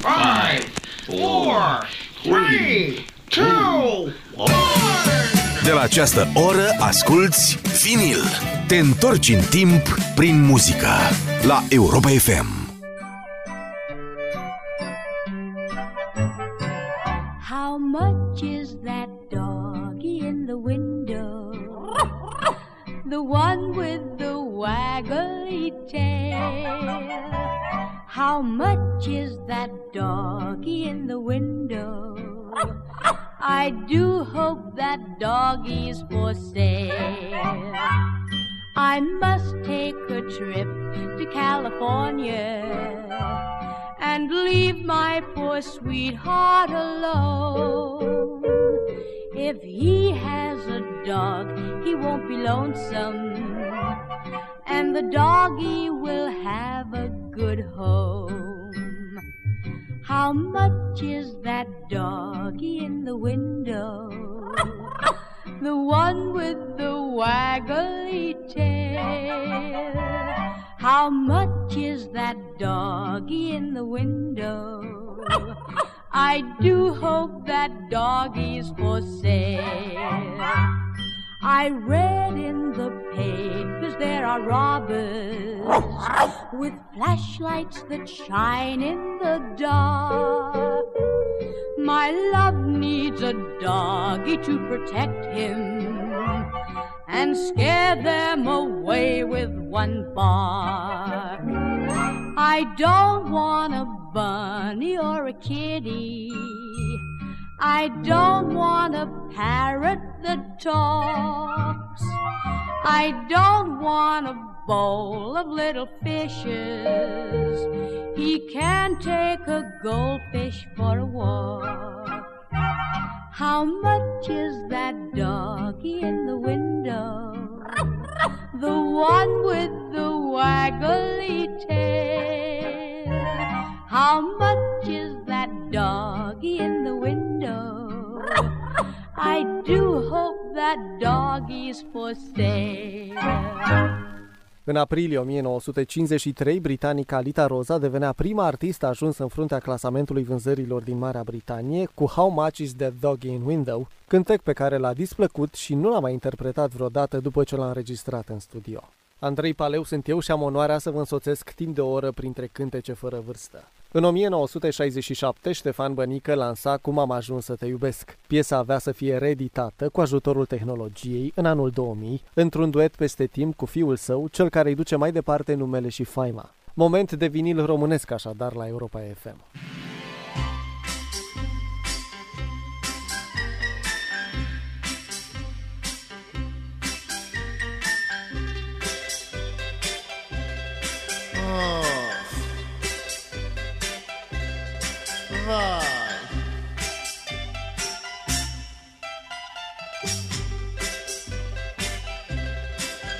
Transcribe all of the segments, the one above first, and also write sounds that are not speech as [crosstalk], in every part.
five, four, three, two, one. De la această oră asculți vinil. Te întorci în timp prin muzică la Europa FM. How much is that doggy in the window? The one with the waggly tail. How much is that doggy in the window? [laughs] I do hope that doggy's for sale. I must take a trip to California and leave my poor sweetheart alone. If he has a dog, he won't be lonesome, and the doggy will have a good home. How much is that doggy in the window? [laughs] The one with the waggly tail. How much is that doggy in the window? [laughs] I do hope that doggy's for sale. I read in the papers there are robbers with flashlights that shine in the dark. My love needs a doggy to protect him and scare them away with one bark. I don't want a bunny or a kitty. I don't want a parrot that talks. I don't want a bowl of little fishes. He can take a goldfish for a walk. How much is that doggy in the window? [laughs] The one with the waggly tail. How much is that doggy I do hope that doggy's for sale. În aprilie 1953, britanica Lita Rosa devenea prima artistă ajunsă în fruntea clasamentului vânzărilor din Marea Britanie cu How Much Is That Dog in Window, cântec pe care l-a displăcut și nu l-a mai interpretat vreodată după ce l-a înregistrat în studio. Andrei Paleu sunt eu și am onoarea să vă însoțesc timp de o oră printre cântece fără vârstă. În 1967, Ștefan Bănică lansa Cum am ajuns să te iubesc. Piesa avea să fie reeditată cu ajutorul tehnologiei în anul 2000, într-un duet peste timp cu fiul său, cel care îi duce mai departe numele și faima. Moment de vinil românesc așadar la Europa FM. Vai.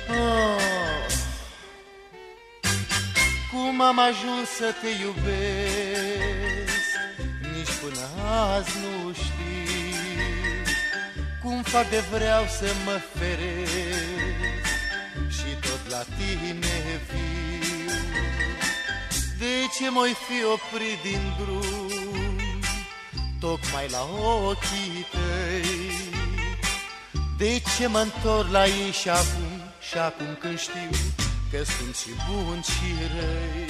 Oh. Cum am ajuns să te iubesc Nici până azi nu știi Cum fac de vreau să mă feresc Și tot la tine viu De ce m-oi fi oprit din drum? Tocmai la ochii tăi. De ce mă întorc la ei și acum Și acum când știu Că sunt și bun și răi?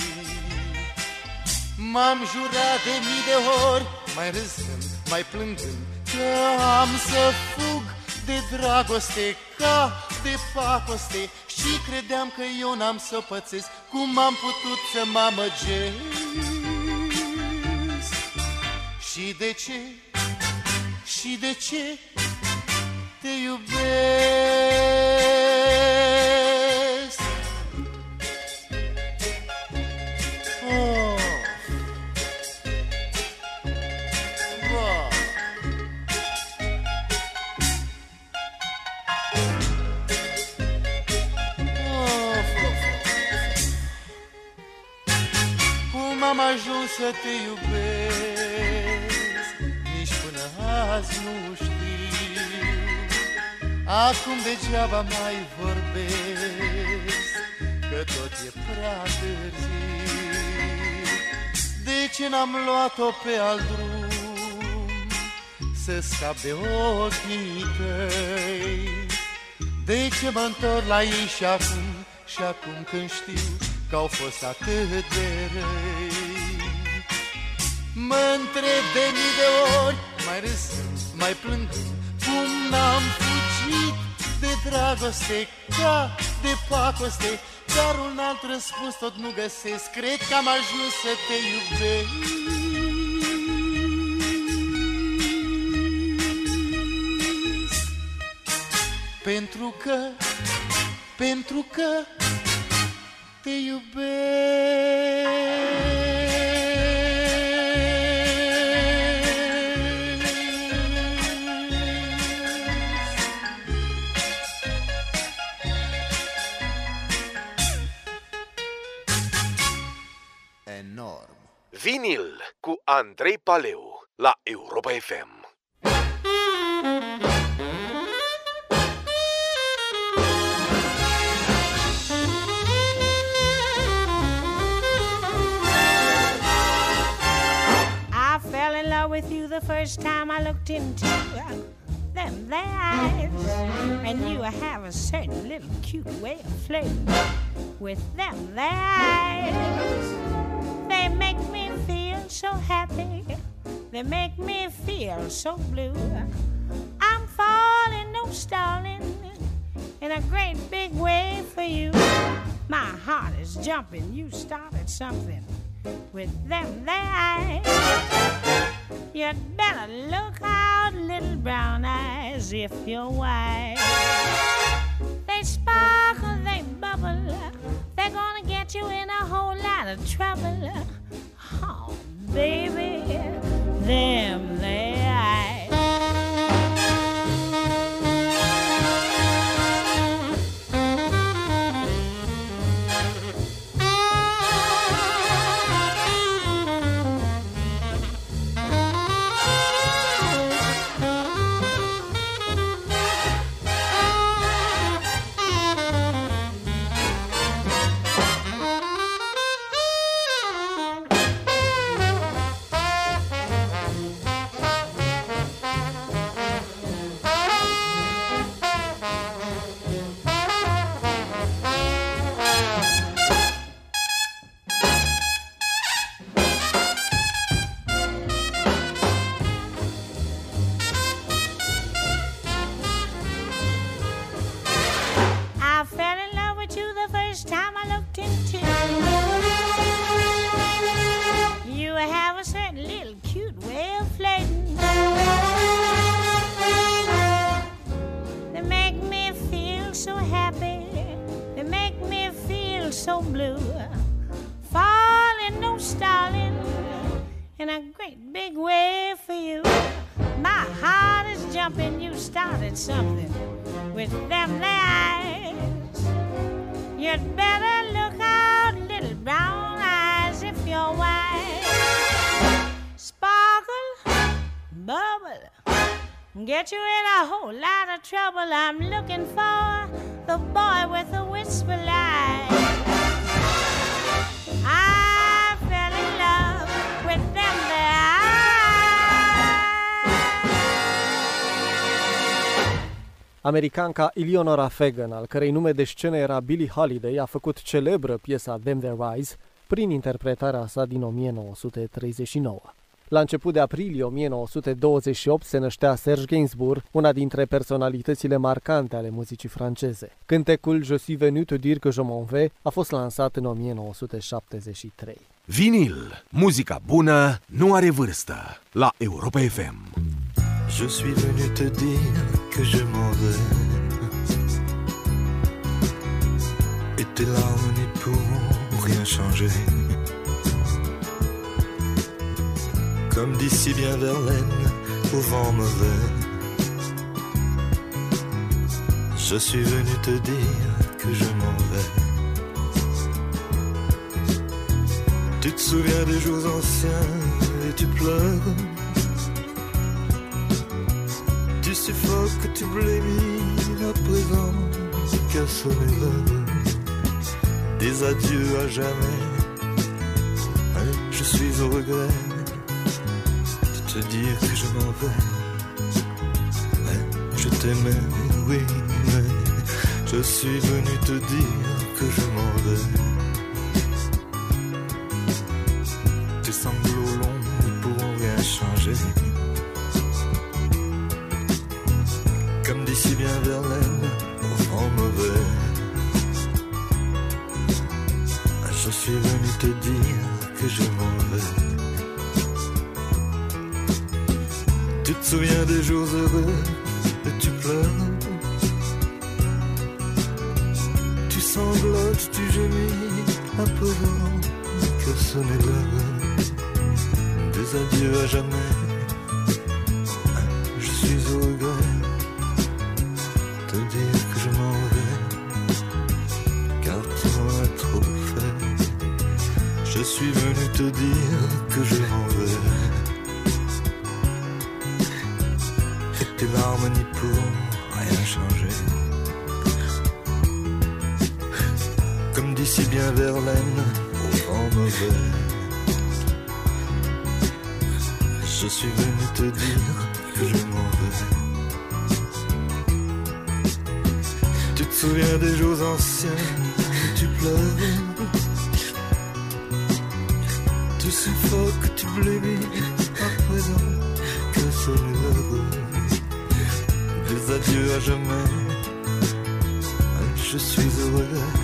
M-am jurat de mii de ori Mai râzând, mai plângând Că am să fug de dragoste Ca de pacoste Și credeam că eu n-am să o pățesc Cum am putut să mă amăgesc? Și de ce, și de ce te iubesc Cum am ajuns să te iubesc Nici până azi nu știu. Acum degeaba mai vorbesc Că tot e prea târziu. De ce n-am luat-o pe alt drum Să scap de ochii tăi? De ce mă întorc la ei și acum Și acum când știu că au fost atât de răi. Mă întreb de mii de ori Mai râsând, mai plângând Cum n-am fugit de dragoste Ca de pacoste. Dar un alt răspuns tot nu găsesc Cred că am ajuns să te iubesc. Pentru că, pentru că te iubesc Enorm. Vinil cu Andrei Paleu la Europa FM. With you the first time I looked into them their eyes. And you have a certain little cute way of flirting with them their eyes. They make me feel so happy. They make me feel so blue. I'm falling, no stalling, in a great big way for you. My heart is jumping. You started something with them eyes. You'd better look out, little brown eyes, if you're wise. They sparkle, they bubble. They're gonna get you in a whole lot of trouble. Oh, baby, them Americanca Eleonora Fagan, al cărei nume de scenă era Billie Holiday, a făcut celebră piesa Them There Rise prin interpretarea sa din 1939. La început de aprilie 1928 se năștea Serge Gainsbourg, una dintre personalitățile marcante ale muzicii franceze. Cântecul Je suis venu te dire que je m'en vais a fost lansat în 1973. Vinil. Muzica bună nu are vârstă. La Europa FM. Je suis venu te dire que je m'en vais. Et tes larmes n'y pourront rien changer. Comme dit si bien Verlaine au vent mauvais. Je suis venu te dire que je m'en vais. Tu te souviens des jours anciens et tu pleures. Tu suffoques, tu blémis à présent, sont les heures Des adieux à jamais. Hein, Je suis au regret de te dire que je m'en vais. Mais je t'aimais, oui, mais je suis venu te dire que je m'en vais. Tes sanglots longs ne pourront rien changer. Heureux et tu pleures. Tu sanglotes, tu gémis, apparemment que ce n'est l'heure des adieux à jamais. D'ici bien Verlaine, au vent mauvais. Je suis venu te dire que je m'en vais. Tu te souviens des jours anciens où tu pleures Tu suffoques, tu blêmis à présent que c'est l'heure Des adieux à jamais Je suis heureux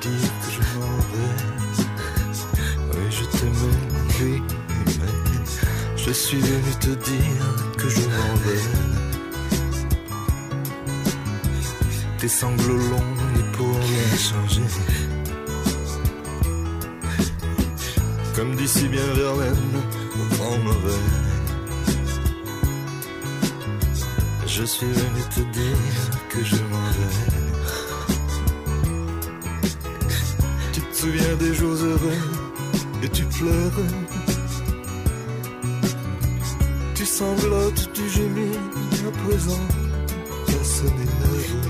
que je m'en vais Oui je t'aimais, mais Je suis venu te dire que je m'en vais tes sanglots longs n'y pourront rien changer. Comme d'ici bien Verlaine, au vent mauvais. Je suis venu te dire que je m'en vais. Souviens des jours heureux et tu pleures. Tu sanglotes, tu gémis à présent. Personne n'est heureux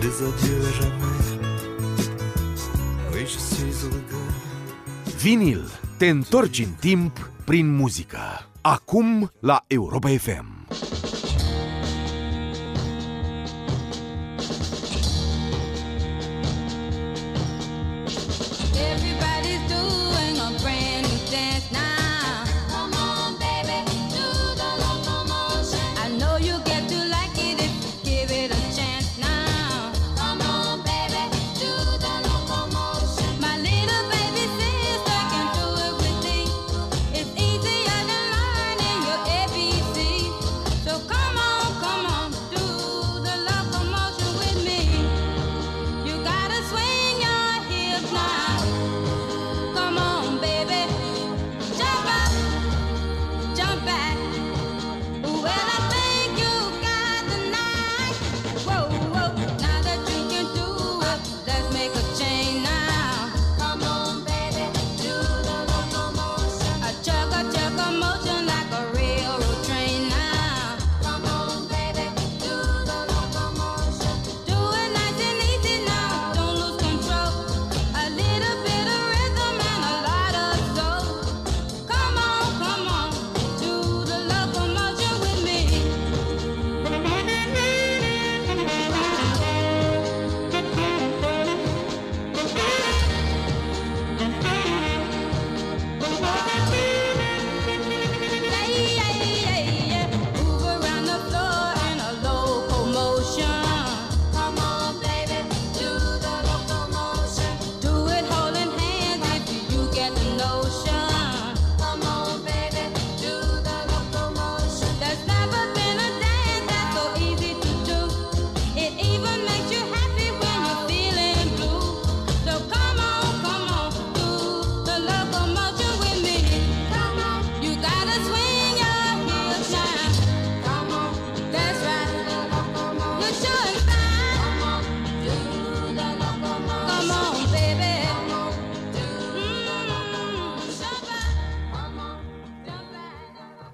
des adieux à jamais. Oui, je suis au regret. Vinil. Te întorci în timp prin muzică. Acum la Europa FM.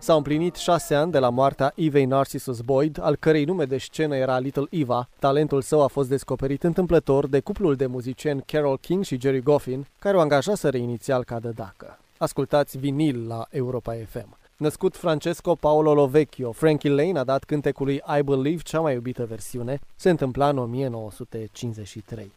S-au împlinit șase ani de la moartea Ivei Narcissus Boyd, al cărei nume de scenă era Little Eva. Talentul său a fost descoperit întâmplător de cuplul de muzicieni Carol King și Jerry Goffin, care o angajaseră inițial ca de dacă. Ascultați vinil la Europa FM. Născut Francesco Paolo Lovecchio, Frankie Lane a dat cântecului I Believe cea mai iubită versiune. Se întâmpla în 1953.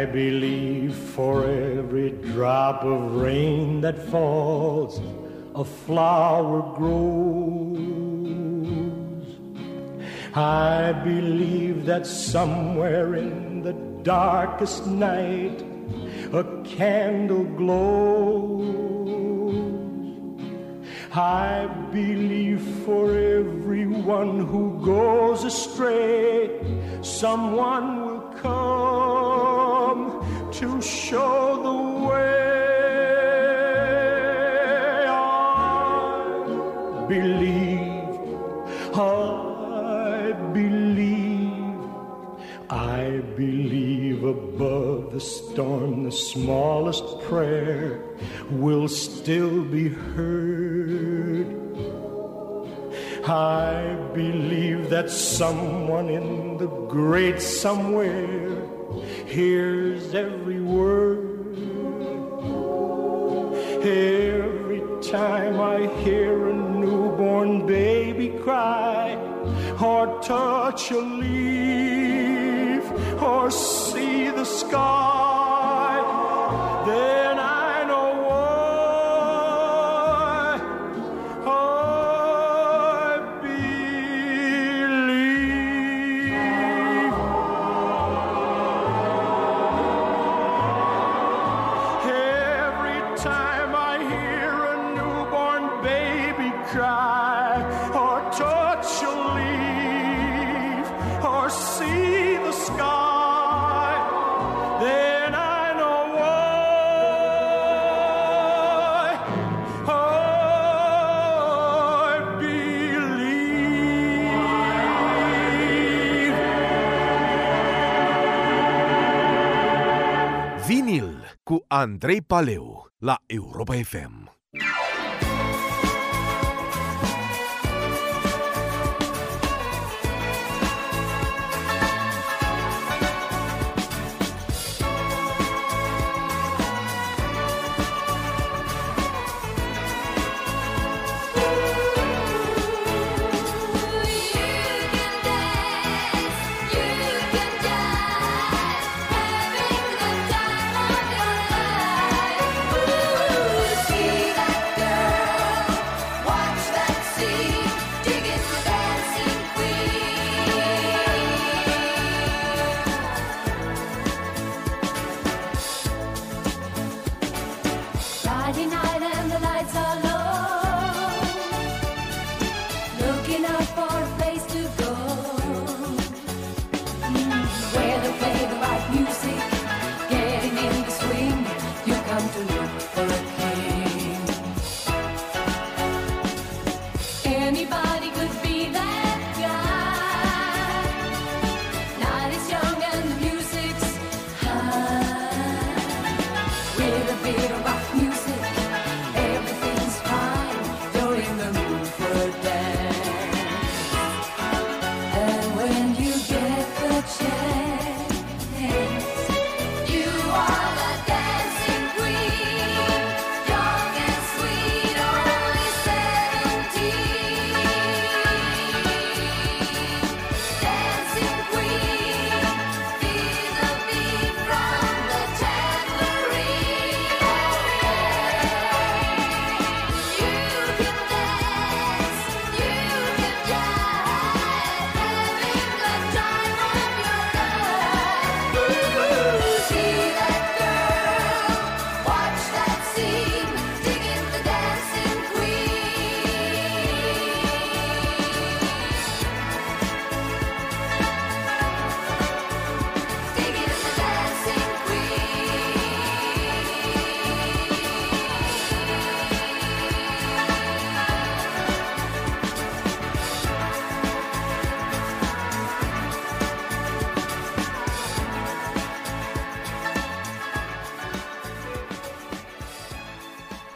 I believe for every drop of rain that falls, a flower grows. I believe that somewhere in the darkest night, a candle glows. I believe for everyone who goes astray, someone will come to show the way. I believe, I believe, I believe above the storm, the smallest prayer will still be heard. I believe that someone in the great somewhere hears every word. Every time I hear a newborn baby cry, or touch a leaf, or see the sky, then Andrei Paleu la Europa FM.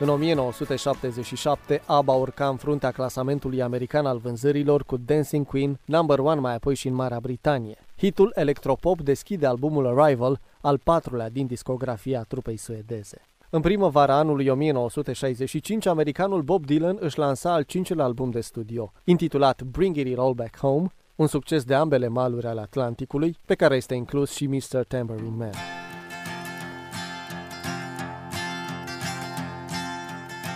În 1977, ABBA urca în fruntea clasamentului american al vânzărilor cu Dancing Queen, number one mai apoi și în Marea Britanie. Hitul electropop deschide albumul Arrival, al patrulea din discografia trupei suedeze. În primăvara anului 1965, americanul Bob Dylan își lansa al cincilea album de studio, intitulat Bring It All Back Home, un succes de ambele maluri ale Atlanticului, pe care este inclus și Mr. Tambourine Man.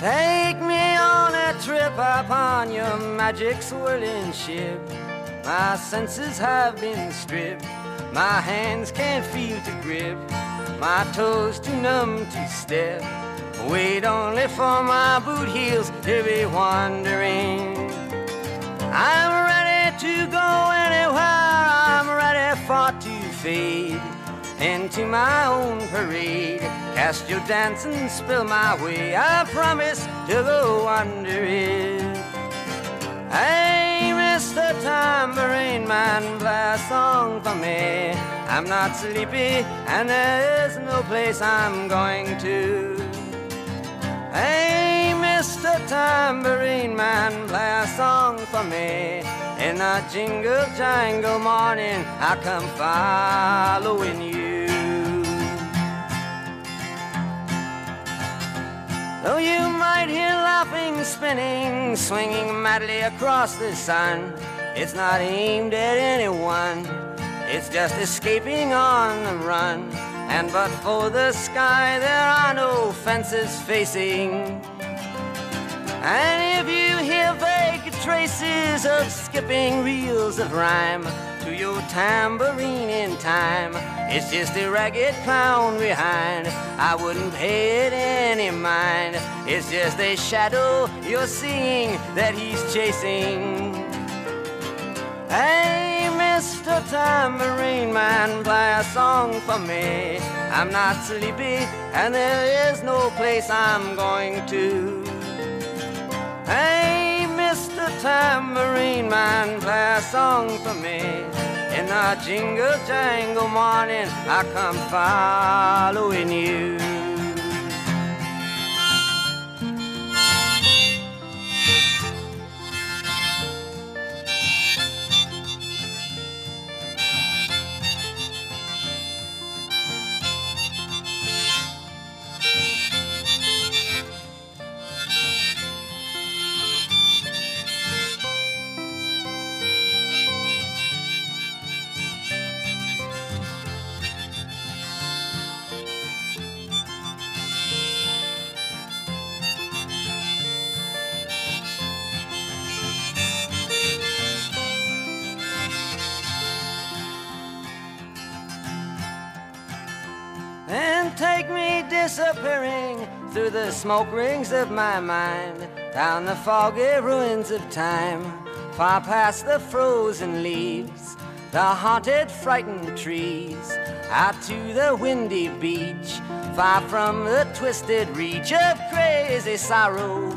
Take me on a trip upon your magic swirling ship. My senses have been stripped. My hands can't feel to grip. My toes too numb to step. Wait only for my boot heels to be wandering. I'm ready to go anywhere. I'm ready for to fade into my own parade. Cast your dancing spell my way. I promise to go under it. Hey, Mr. Tambourine Man, play a song for me. I'm not sleepy, and there's no place I'm going to. Hey, Mr. Tambourine Man, play a song for me. In a jingle jangle morning, I come following you. Though you might hear laughing, spinning, swinging madly across the sun, it's not aimed at anyone. It's just escaping on the run. And but for the sky, there are no fences facing. And if you hear vague traces of skipping reels of rhyme to your tambourine in time, it's just a ragged clown behind. I wouldn't pay it any mind. It's just a shadow you're seeing that he's chasing. Hey, Mr. Tambourine Man, play a song for me. I'm not sleepy, and there is no place I'm going to. Hey, Mr. Tambourine Man, play a song for me. In the jingle jangle morning, I come following you. Disappearing through the smoke rings of my mind, down the foggy ruins of time, far past the frozen leaves, the haunted, frightened trees, out to the windy beach, far from the twisted reach of crazy sorrow.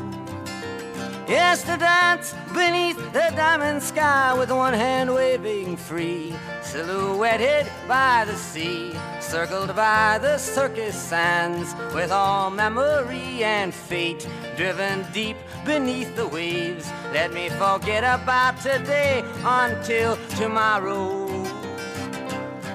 Yes, to dance beneath the diamond sky with one hand waving free, silhouetted by the sea, circled by the circus sands, with all memory and fate driven deep beneath the waves. Let me forget about today until tomorrow.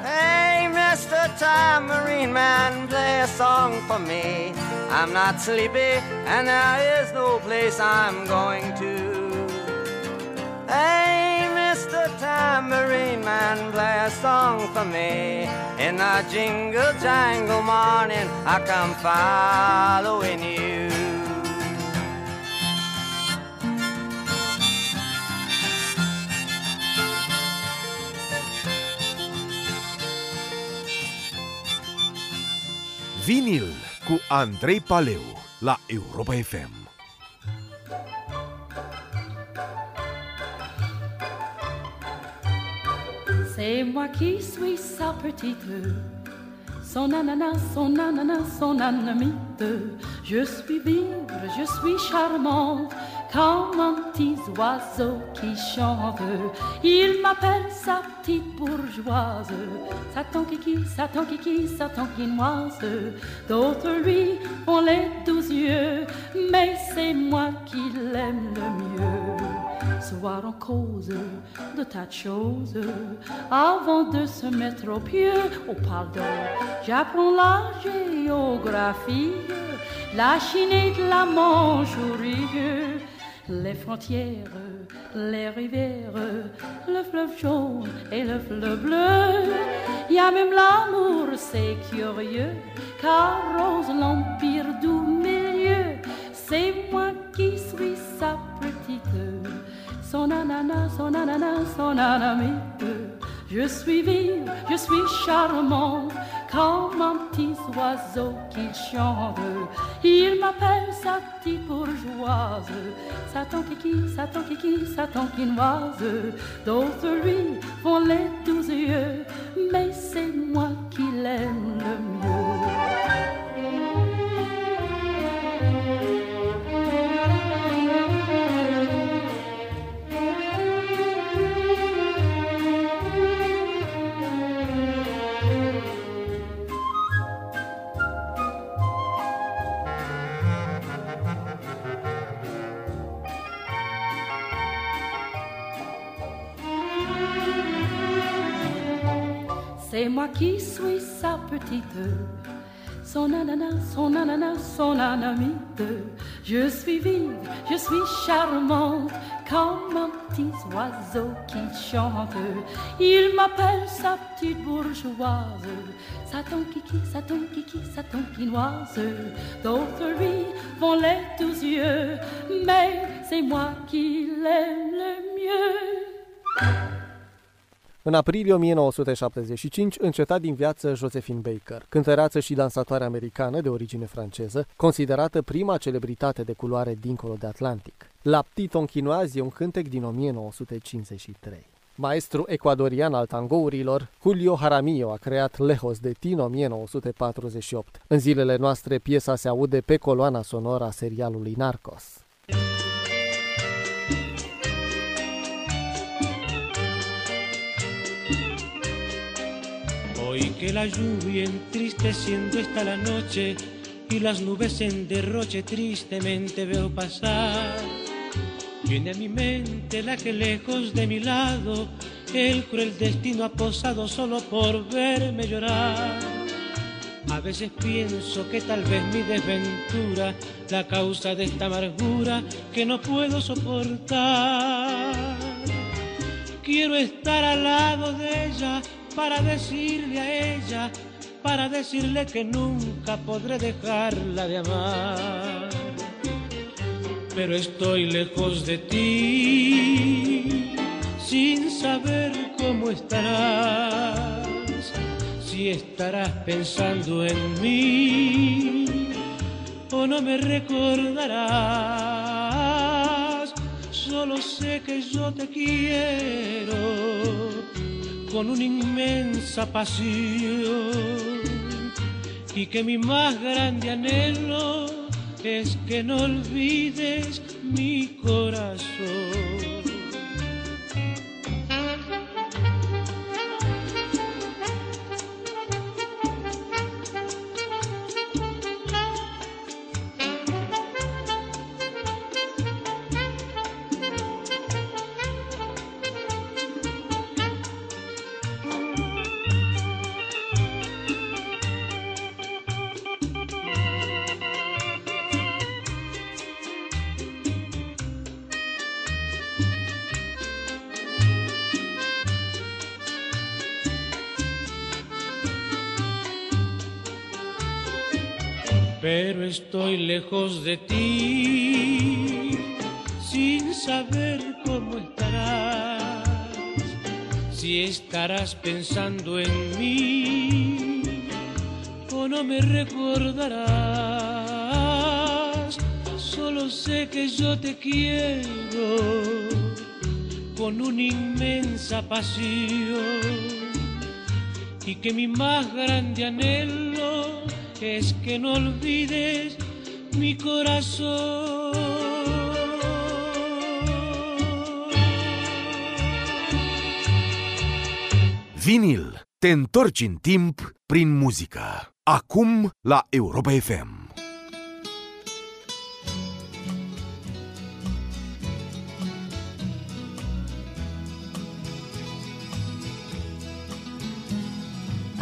Hey, Mr. Tambourine Man, play a song for me. I'm not sleepy, and there is no place I'm going to. Hey, Mr. Tambourine Man, play a song for me. In the jingle jangle morning, I come following you. Vinil cu Andrei Paleu la Europa FM. C'est moi qui suis sa petite, son ananas, son ananas, son anamite. Je suis vive, je suis charmante, comme un petit oiseau qui chante. Il m'appelle sa petite bourgeoise, Satan kiki, Satan kiki, Satan quinoise. D'autres lui ont les douze yeux, mais c'est moi qui l'aime le mieux soir en cause de tas de choses. Avant de se mettre au pied, oh pardon, j'apprends la géographie, la Chine et la Manchourie, les frontières, les rivières, le fleuve jaune et le fleuve bleu. Il y a même l'amour, c'est curieux, car rose l'empire du milieu. C'est moi qui suis sa petite son ananas, son ananas, son anamite. Je suis vive, je suis charmante, comme un petit oiseau qui chante. Il m'appelle sa petite bourgeoise, Satan kiki, Satan kiki, Satan quinoise. D'autres lui font les douze yeux, mais c'est moi qui l'aime le mieux. C'est moi qui suis sa petite, son ananas, son ananas, son anamite. Je suis vive, je suis charmante, comme un petit oiseau qui chante. Il m'appelle sa petite bourgeoise, Satan kiki, Satan kiki, Satan quinoise. D'autres lui vont les douze yeux, mais c'est moi qui l'aime le mieux. În aprilie 1975 înceta din viață Josephine Baker, cântăreață și dansatoare americană de origine franceză, considerată prima celebritate de culoare dincolo de Atlantic. La Petit Tonchinoise e un cântec din 1953. Maestru ecuadorian al tangourilor, Julio Jaramillo a creat Lejos de Tino 1948. În zilele noastre, piesa se aude pe coloana sonoră a serialului Narcos. Hoy que la lluvia entristeciendo está la noche y las nubes en derroche tristemente veo pasar. Viene a mi mente la que lejos de mi lado el cruel destino ha posado solo por verme llorar. A veces pienso que tal vez mi desventura, la causa de esta amargura que no puedo soportar. Quiero estar al lado de ella para decirle a ella, para decirle que nunca podré dejarla de amar. Pero estoy lejos de ti, sin saber cómo estarás, si estarás pensando en mí o no me recordarás. Solo sé que yo te quiero con una inmensa pasión y que mi más grande anhelo es que no olvides mi corazón. Pero estoy lejos de ti, sin saber cómo estarás, si estarás pensando en mí o no me recordarás, solo sé que yo te quiero con una inmensa pasión y que mi más grande anhelo es que no olvides mi corazón. Vinil. Te întorci în timp prin muzică. Acum la Europa FM.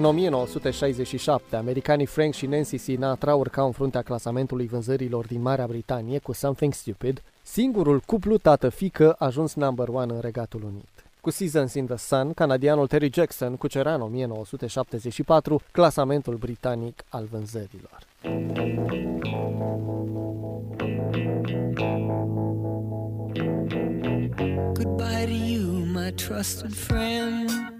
În 1967, americanii Frank și Nancy Sinatra urcau în fruntea clasamentului vânzărilor din Marea Britanie cu Something Stupid, singurul cuplu tată-fică ajuns number one în Regatul Unit. Cu Seasons in the Sun, canadianul Terry Jackson cucerea în 1974 clasamentul britanic al vânzărilor. Goodbye to you, my trusted friend.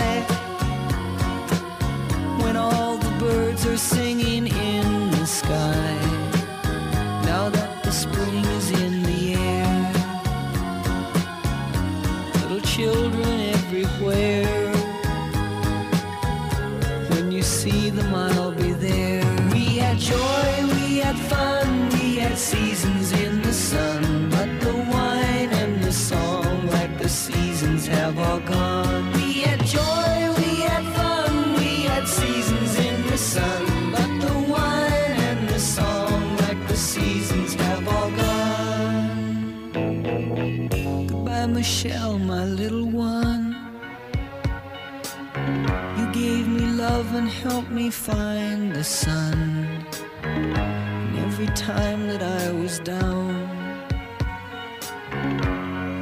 Helped me find the sun. And every time that I was down,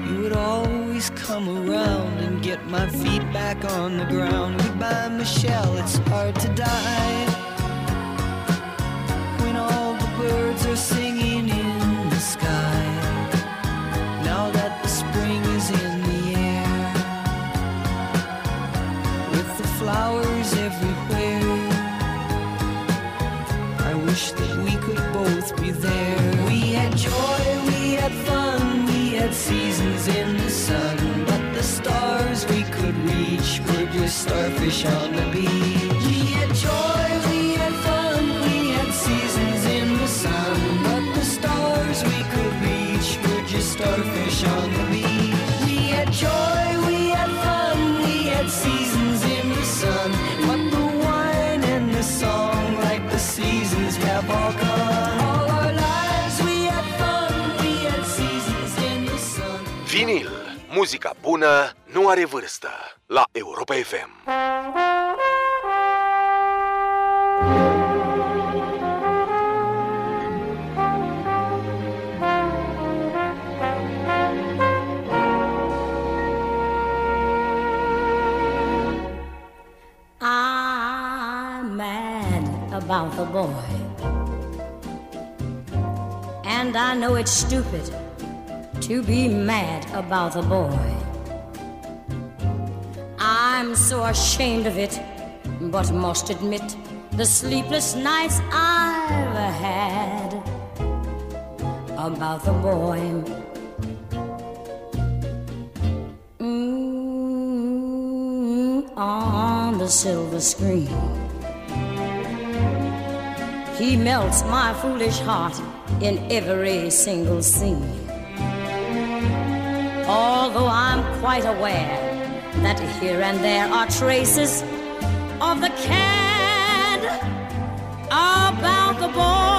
you would always come around and get my feet back on the ground. Goodbye, Michelle, it's hard to die. When all the birds are singing were just starfish on the beach. We had joy, we had fun, we had seasons in the sun. But the stars we could reach were just starfish on the beach. We had joy, we had fun, we had seasons in the sun. But the wine and the song, like the seasons, have all gone. All our lives we had fun, we had seasons in the sun. Vinil. Muzica bună nu are vârstă. La Europa FM. I'm mad about the boy. And I know it's stupid to be mad about the boy. I'm so ashamed of it, but must admit the sleepless nights I've had about the boy. Mm, on the silver screen. He melts my foolish heart in every single scene. Although I'm quite aware that here and there are traces of the cad about the boy.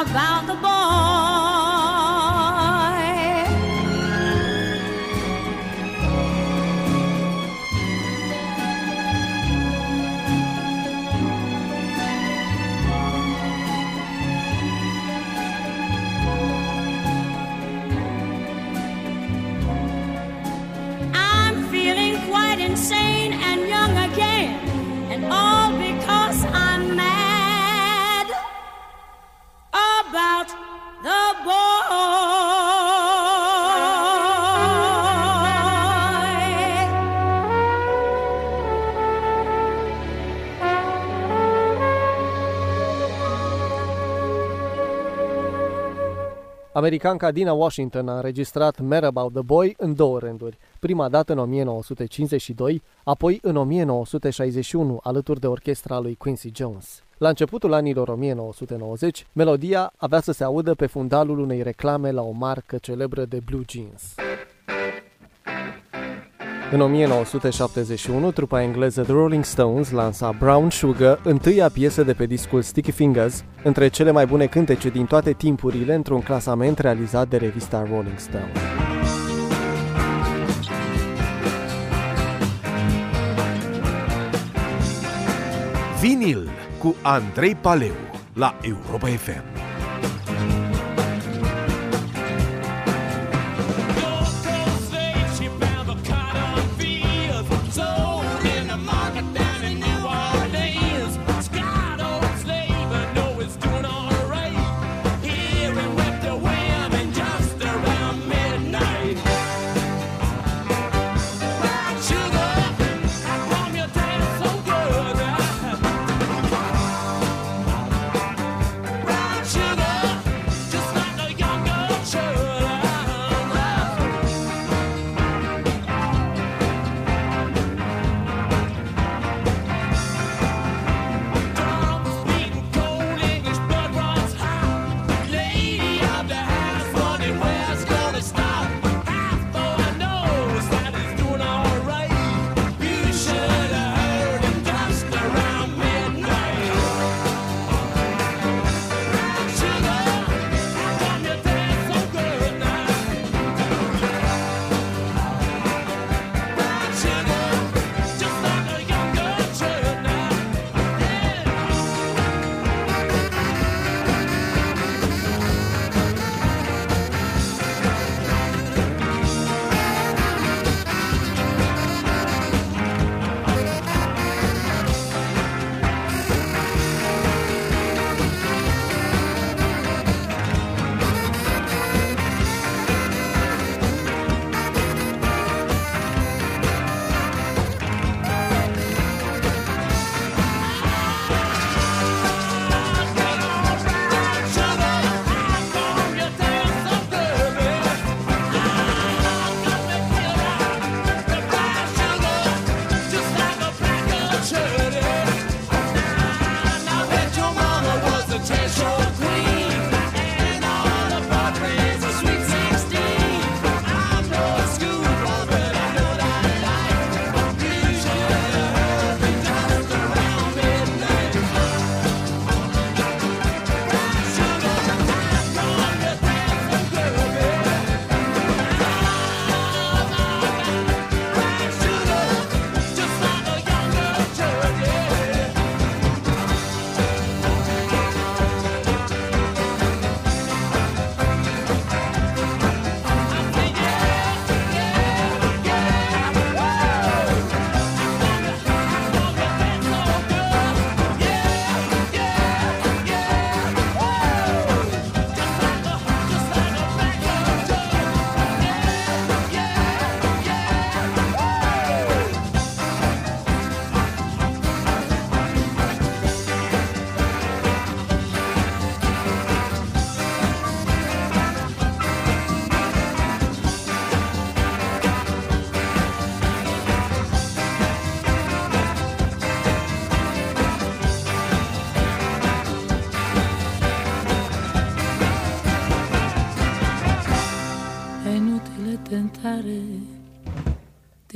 about the boy. Americanca Dina Washington a înregistrat Mad About the Boy în două rânduri, prima dată în 1952, apoi în 1961, alături de orchestra lui Quincy Jones. La începutul anilor 1990, melodia avea să se audă pe fundalul unei reclame la o marcă celebră de blue jeans. În 1971, trupa engleză The Rolling Stones lansa Brown Sugar, întâia piesă de pe discul Sticky Fingers, între cele mai bune cântece din toate timpurile într-un clasament realizat de revista Rolling Stone. Vinil cu Andrei Paleu la Europa FM.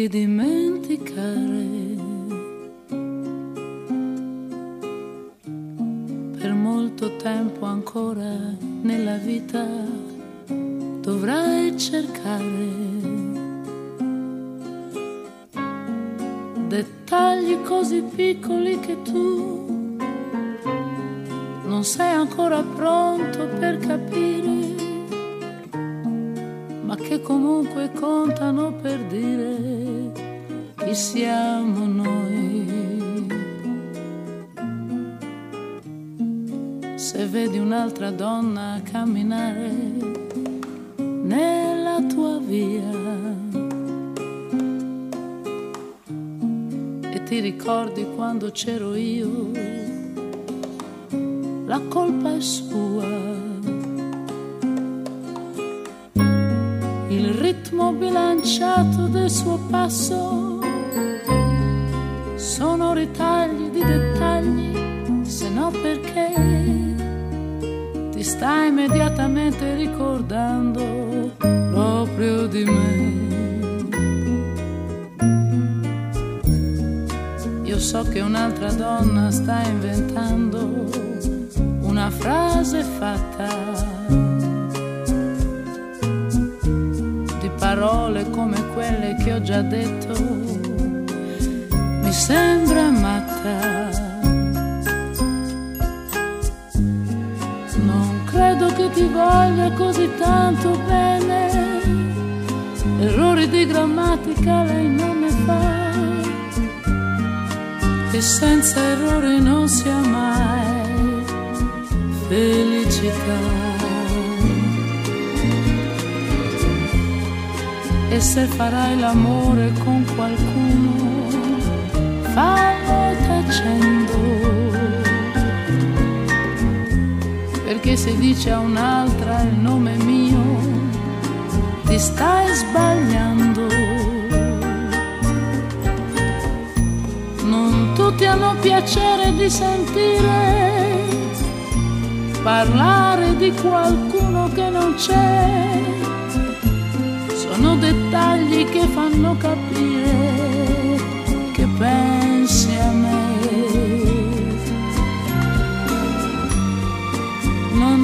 Di dimenticare. Per molto tempo ancora nella vita dovrai cercare dettagli così piccoli che tu non sei ancora pronto per capire ma che comunque contano per dire chi siamo noi. Se vedi un'altra donna camminare nella tua via e ti ricordi quando c'ero io, la colpa è sua ritmo bilanciato del suo passo. Ritagli di dettagli, se no perché ti stai immediatamente ricordando proprio di me. Io so che un'altra donna sta inventando una frase fatta di parole come quelle che ho già detto. Sembra matta. Non credo che ti voglia così tanto bene. Errori di grammatica lei non ne fa che senza errore non sia mai felicità. E se farai l'amore con qualcuno, fallo tacendo. Perché se dice a un'altra il nome mio, ti stai sbagliando. Non tutti hanno piacere di sentire parlare di qualcuno che non c'è. Sono dettagli che fanno capire che pensi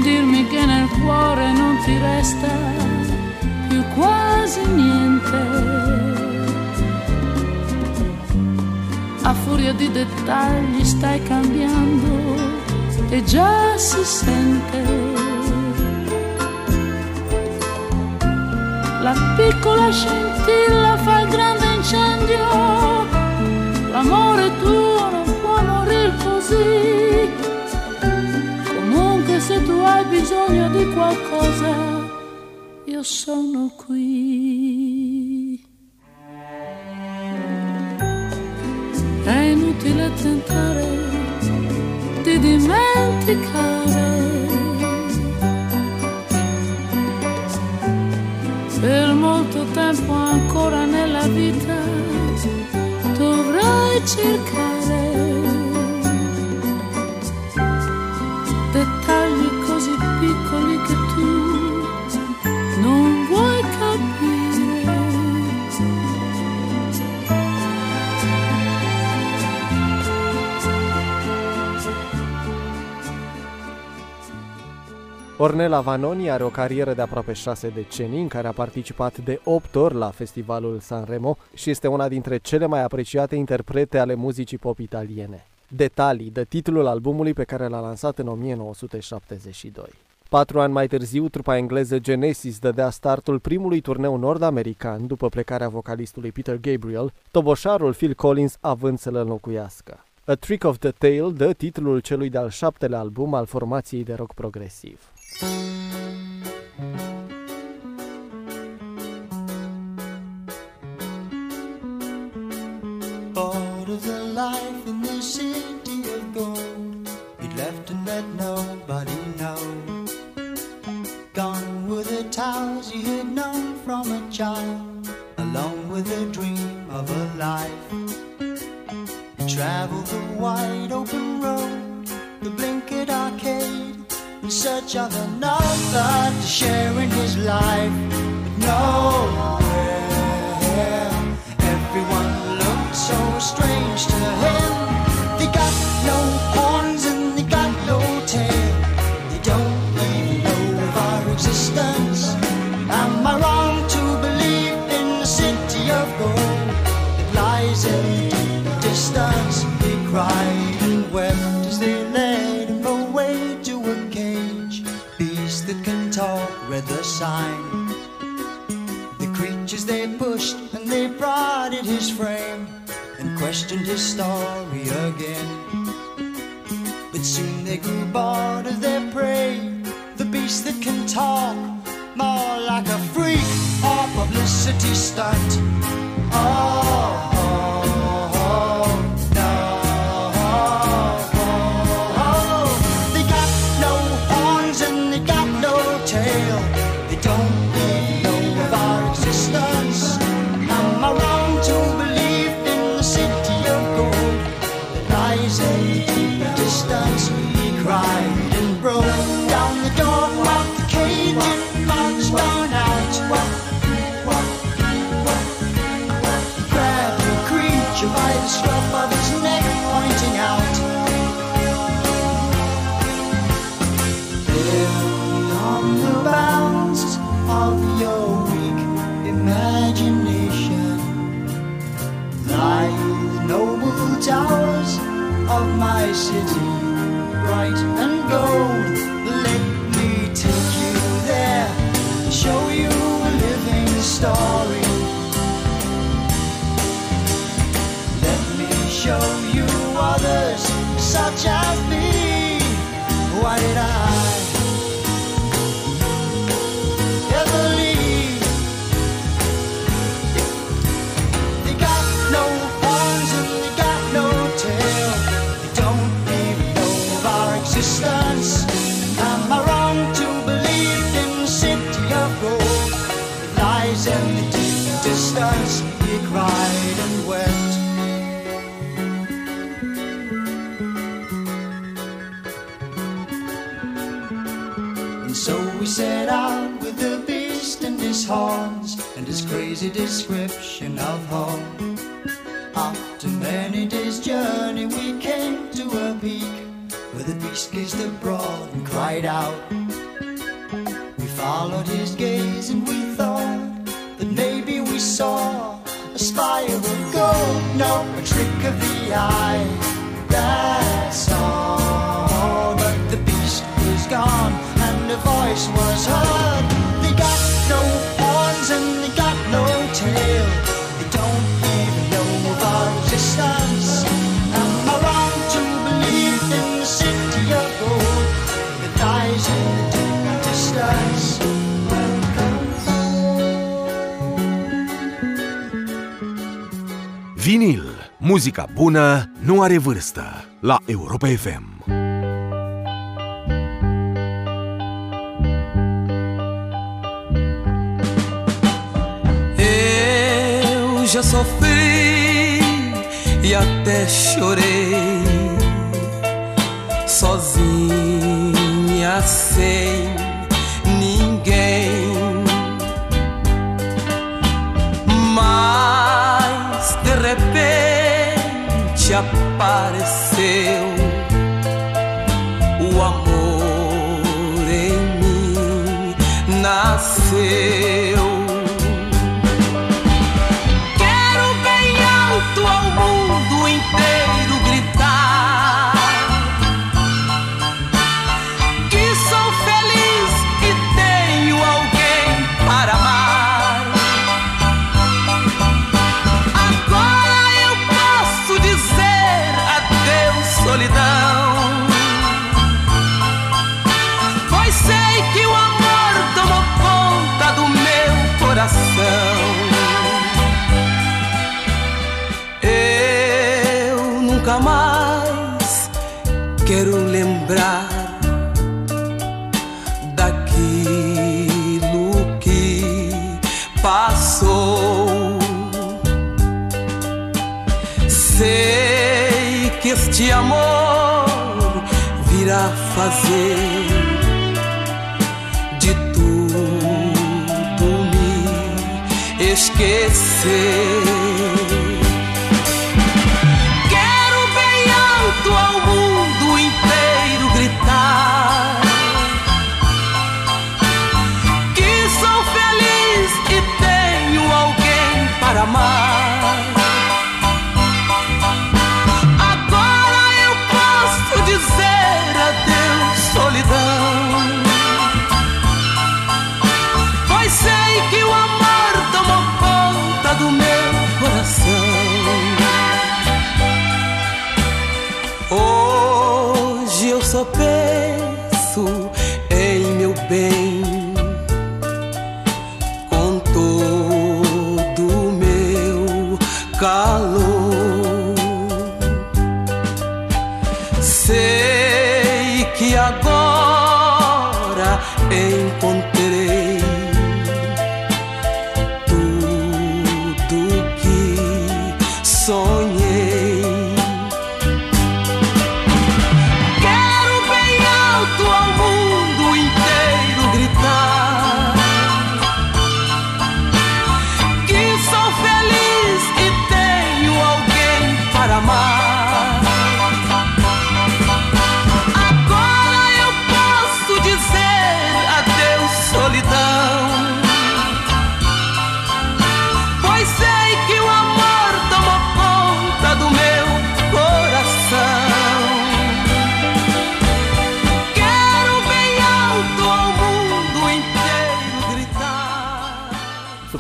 dirmi che nel cuore non ti resta più quasi niente. a furia di dettagli stai cambiando e già si sente. La piccola scintilla fa il grande incendio, l'amore tuo non può morire così. Se tu hai bisogno di qualcosa, io sono qui. È inutile tentare di dimenticare. Per molto tempo ancora nella vita dovrai cercare Ornella Vanoni are o carieră de aproape șase decenii în care a participat de 8 ori la festivalul Sanremo și este una dintre cele mai apreciate interprete ale muzicii pop italiene. Detalii de titlul albumului pe care l-a lansat în 1972. Patru ani mai târziu, trupa engleză Genesis dădea startul primului turneu nord-american după plecarea vocalistului Peter Gabriel, toboșarul Phil Collins având să-l înlocuiască. A Trick of the Tail dă titlul celui de-al șaptelea album al formației de rock progresiv. Música another to share in his life questioned Distance, we cried and broke. Of my city, bright and gold. Let me take you there, show you a living story. Let me show you others such as me. Why did I horns and his crazy description of home. After many days' journey, we came to a peak where the beast gazed abroad and cried out. We followed his gaze and we thought that maybe we saw a spire of gold, no, a trick of the eye. That's all. But the beast was gone and the voice was heard. Vinil. Muzica bună nu are vârstă. La Europa FM. Eu já sofri e até chorei sozinha sem repente apareceu o amor em mim nasceu. Este amor virá fazer de tudo me esquecer.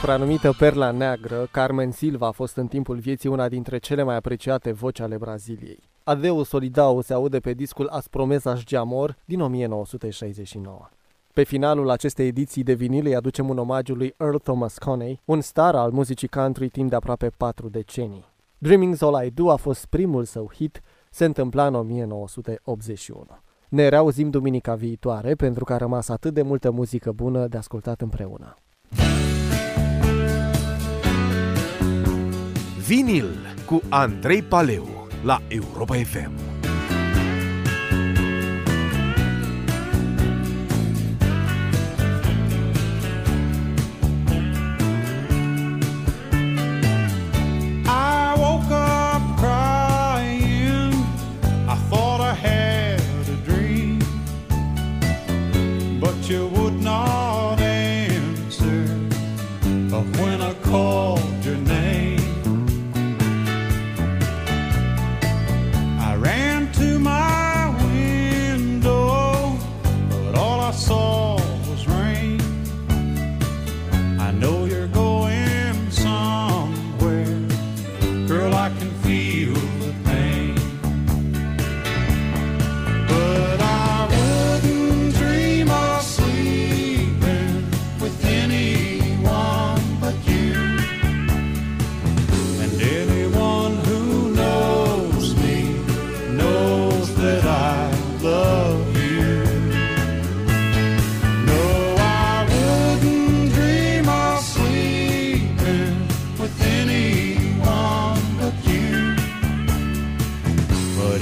Supranumită Perla Neagră, Carmen Silva a fost în timpul vieții una dintre cele mai apreciate voci ale Braziliei. Adeu Solidao se aude pe discul As Promesas de Amor din 1969. Pe finalul acestei ediții de vinil îi aducem un omagiu lui Earl Thomas Coney, un star al muzicii country timp de aproape patru decenii. Dreaming's All I Do a fost primul său hit, se întâmpla în 1981. Ne reauzim duminica viitoare pentru că a rămas atât de multă muzică bună de ascultat împreună. Vinil cu Andrei Paleu la Europa FM.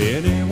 But anyone